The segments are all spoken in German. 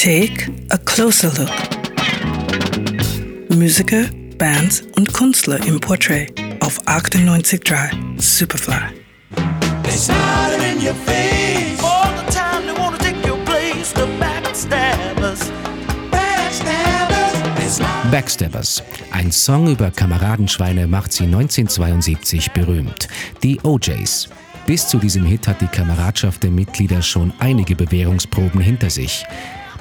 Take a closer look. Musiker, Bands und Künstler im Portrait auf 98.3 Superfly. Backstabbers. Ein Song über Kameradenschweine macht sie 1972 berühmt. Die OJs. Bis zu diesem Hit hat die Kameradschaft der Mitglieder schon einige Bewährungsproben hinter sich.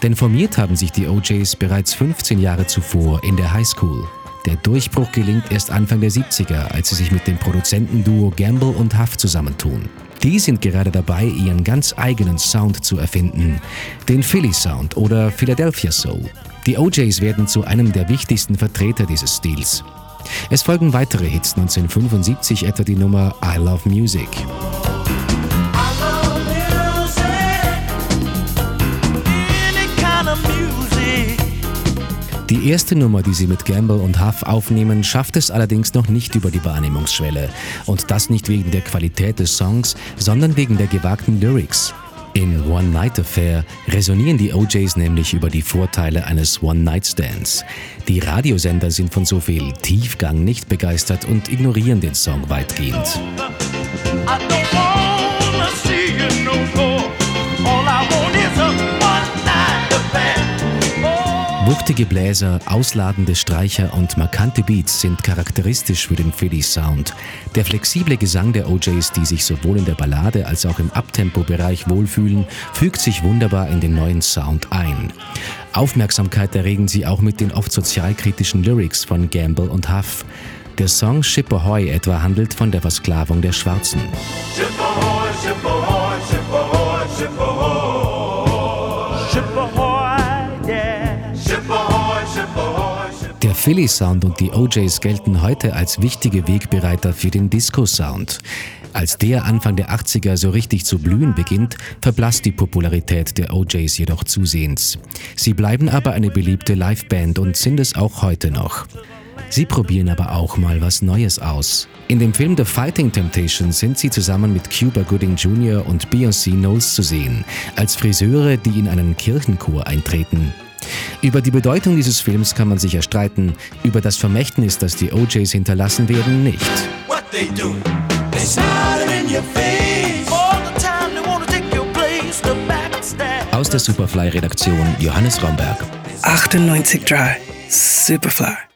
Denn formiert haben sich die OJs bereits 15 Jahre zuvor in der Highschool. Der Durchbruch gelingt erst Anfang der 70er, als sie sich mit dem Produzentenduo Gamble und Huff zusammentun. Die sind gerade dabei, ihren ganz eigenen Sound zu erfinden. Den Philly Sound oder Philadelphia Soul. Die OJs werden zu einem der wichtigsten Vertreter dieses Stils. Es folgen weitere Hits 1975, etwa die Nummer I Love Music. Die erste Nummer, die sie mit Gamble und Huff aufnehmen, schafft es allerdings noch nicht über die Wahrnehmungsschwelle. Und das nicht wegen der Qualität des Songs, sondern wegen der gewagten Lyrics. In One Night Affair resonieren die OJs nämlich über die Vorteile eines One-Night-Stands. Die Radiosender sind von so viel Tiefgang nicht begeistert und ignorieren den Song weitgehend. Wuchtige Bläser, ausladende Streicher und markante Beats sind charakteristisch für den Philly Sound. Der flexible Gesang der OJs, die sich sowohl in der Ballade als auch im Abtempo-Bereich wohlfühlen, fügt sich wunderbar in den neuen Sound ein. Aufmerksamkeit erregen sie auch mit den oft sozialkritischen Lyrics von Gamble und Huff. Der Song Ship Ahoy etwa handelt von der Versklavung der Schwarzen. Philly Sound und die OJs gelten heute als wichtige Wegbereiter für den Disco-Sound. Als der Anfang der 80er so richtig zu blühen beginnt, verblasst die Popularität der OJs jedoch zusehends. Sie bleiben aber eine beliebte Liveband und sind es auch heute noch. Sie probieren aber auch mal was Neues aus. In dem Film The Fighting Temptation sind sie zusammen mit Cuba Gooding Jr. und Beyoncé Knowles zu sehen, als Friseure, die in einen Kirchenchor eintreten. Über die Bedeutung dieses Films kann man sicher streiten, über das Vermächtnis, das die OJs hinterlassen werden, nicht. Aus der Superfly-Redaktion Johannes Romberg. 98.3 Superfly.